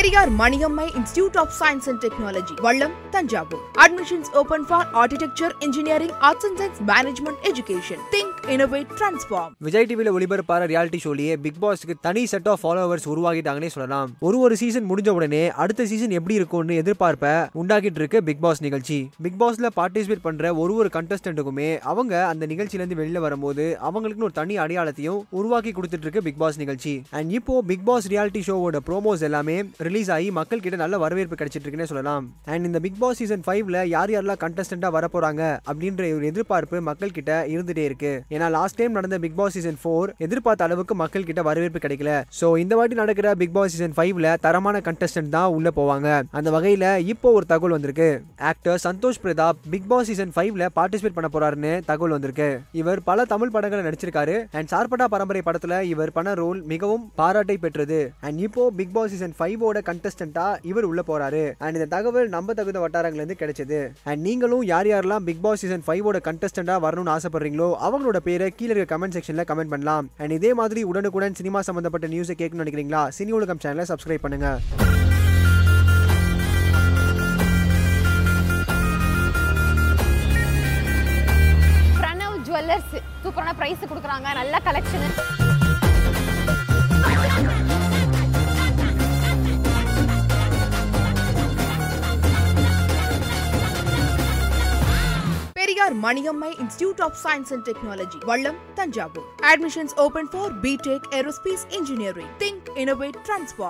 Periyar Maniammai Institute of Science and Technology Vallam Thanjavur admissions open for architecture engineering arts and science management education think innovate transform Vijay டிவில ஒளிபரப்பான reality ஷோலயே Bigg பாஸ்க்கு தனி set of followers உருவாகிட்டாங்கன்னே சொல்லலாம் ஒரு ஒரு season முடிஞ்ச உடனே அடுத்த சீசன் எப்படி இருக்கும்னு எதிர்பார்ப்ப உண்டாக்கிட்டு இருக்கு பிக் பாஸ் நிகழ்ச்சி பிக் பாஸ்ல பார்ட்டிசிபேட் பண்ற ஒரு ஒரு கண்டஸ்டன்ட்டுக்குமே அவங்க அந்த நிகழ்ச்சியில இருந்து வெளியில வரும்போது அவங்களுக்குன்னு ஒரு தனி அடையாளத்தையும் உருவாக்கி கொடுத்துட்டு இருக்கு பிக் பாஸ் நிகழ்ச்சி அண்ட் இப்போ பிக் பாஸ் ரியாலிட்டி ஷோவோட ப்ரோமோஸ் எல்லாமே ரிலீஸ் ஆகி மக்கள் கிட்ட நல்ல வரவேற்பு கிடைச்சிட்டு இருக்குன்னு சொல்லலாம் அண்ட் இந்த பிக் பாஸ் சீசன் ஃபைவ்ல யார் யாரெல்லாம் கண்டஸ்டண்டா வர போறாங்க அப்படின்ற ஒரு எதிர்பார்ப்பு மக்கள் கிட்ட இருந்துட்டே இருக்கு ஏன்னா லாஸ்ட் டைம் நடந்த பிக் பாஸ் சீசன் ஃபோர் எதிர்பார்த்த அளவுக்கு மக்கள் கிட்ட வரவேற்பு கிடைக்கல ஸோ இந்த வாட்டி நடக்கிற பிக் பாஸ் சீசன் ஃபைவ்ல தரமான கண்டஸ்டன்ட் தான் உள்ள போவாங்க அந்த வகையில இப்போ ஒரு தகவல் வந்திருக்கு actor Santhosh Prathap Bigg Boss season ஃபைவ்ல பார்ட்டிசிபேட் பண்ண போறாருன்னு தகவல் வந்திருக்கு இவர் பல தமிழ் படங்களை நடிச்சிருக்காரு அண்ட் சார்பட்டா பரம்பரை படத்துல இவர் பண்ண ரோல் மிகவும் பாராட்டை பெற்றது அண்ட் இப்போ பிக் பாஸ் சீசன் ஃபைவோட இல்லாத கண்டஸ்டண்டா இவர் உள்ள போறாரு அண்ட் இந்த தகவல் நம்ப தகுந்த வட்டாரங்கள்ல இருந்து கிடைச்சது அண்ட் நீங்களும் யார் யாரெல்லாம் பிக் பாஸ் சீசன் ஃபைவ் ஓட கண்டஸ்டண்டா வரணும்னு ஆசைப்படுறீங்களோ அவங்களோட பேரை கீழே இருக்க கமெண்ட் செக்ஷன்ல கமெண்ட் பண்ணலாம் அண்ட் இதே மாதிரி உடனுக்குடன் சினிமா சம்பந்தப்பட்ட நியூஸை கேட்கணும்னு நினைக்கிறீங்களா சினி உலகம் சேனலை சப்ஸ்கிரைப் பண்ணுங்க ஜுவல்லர்ஸ் சூப்பரான ப்ரைஸ் கொடுக்குறாங்க நல்ல collection Maniammai Institute of Science and Technology, Vallam, Tanjavur. Admissions open for BTech Aerospace Engineering. Think, Innovate, Transform.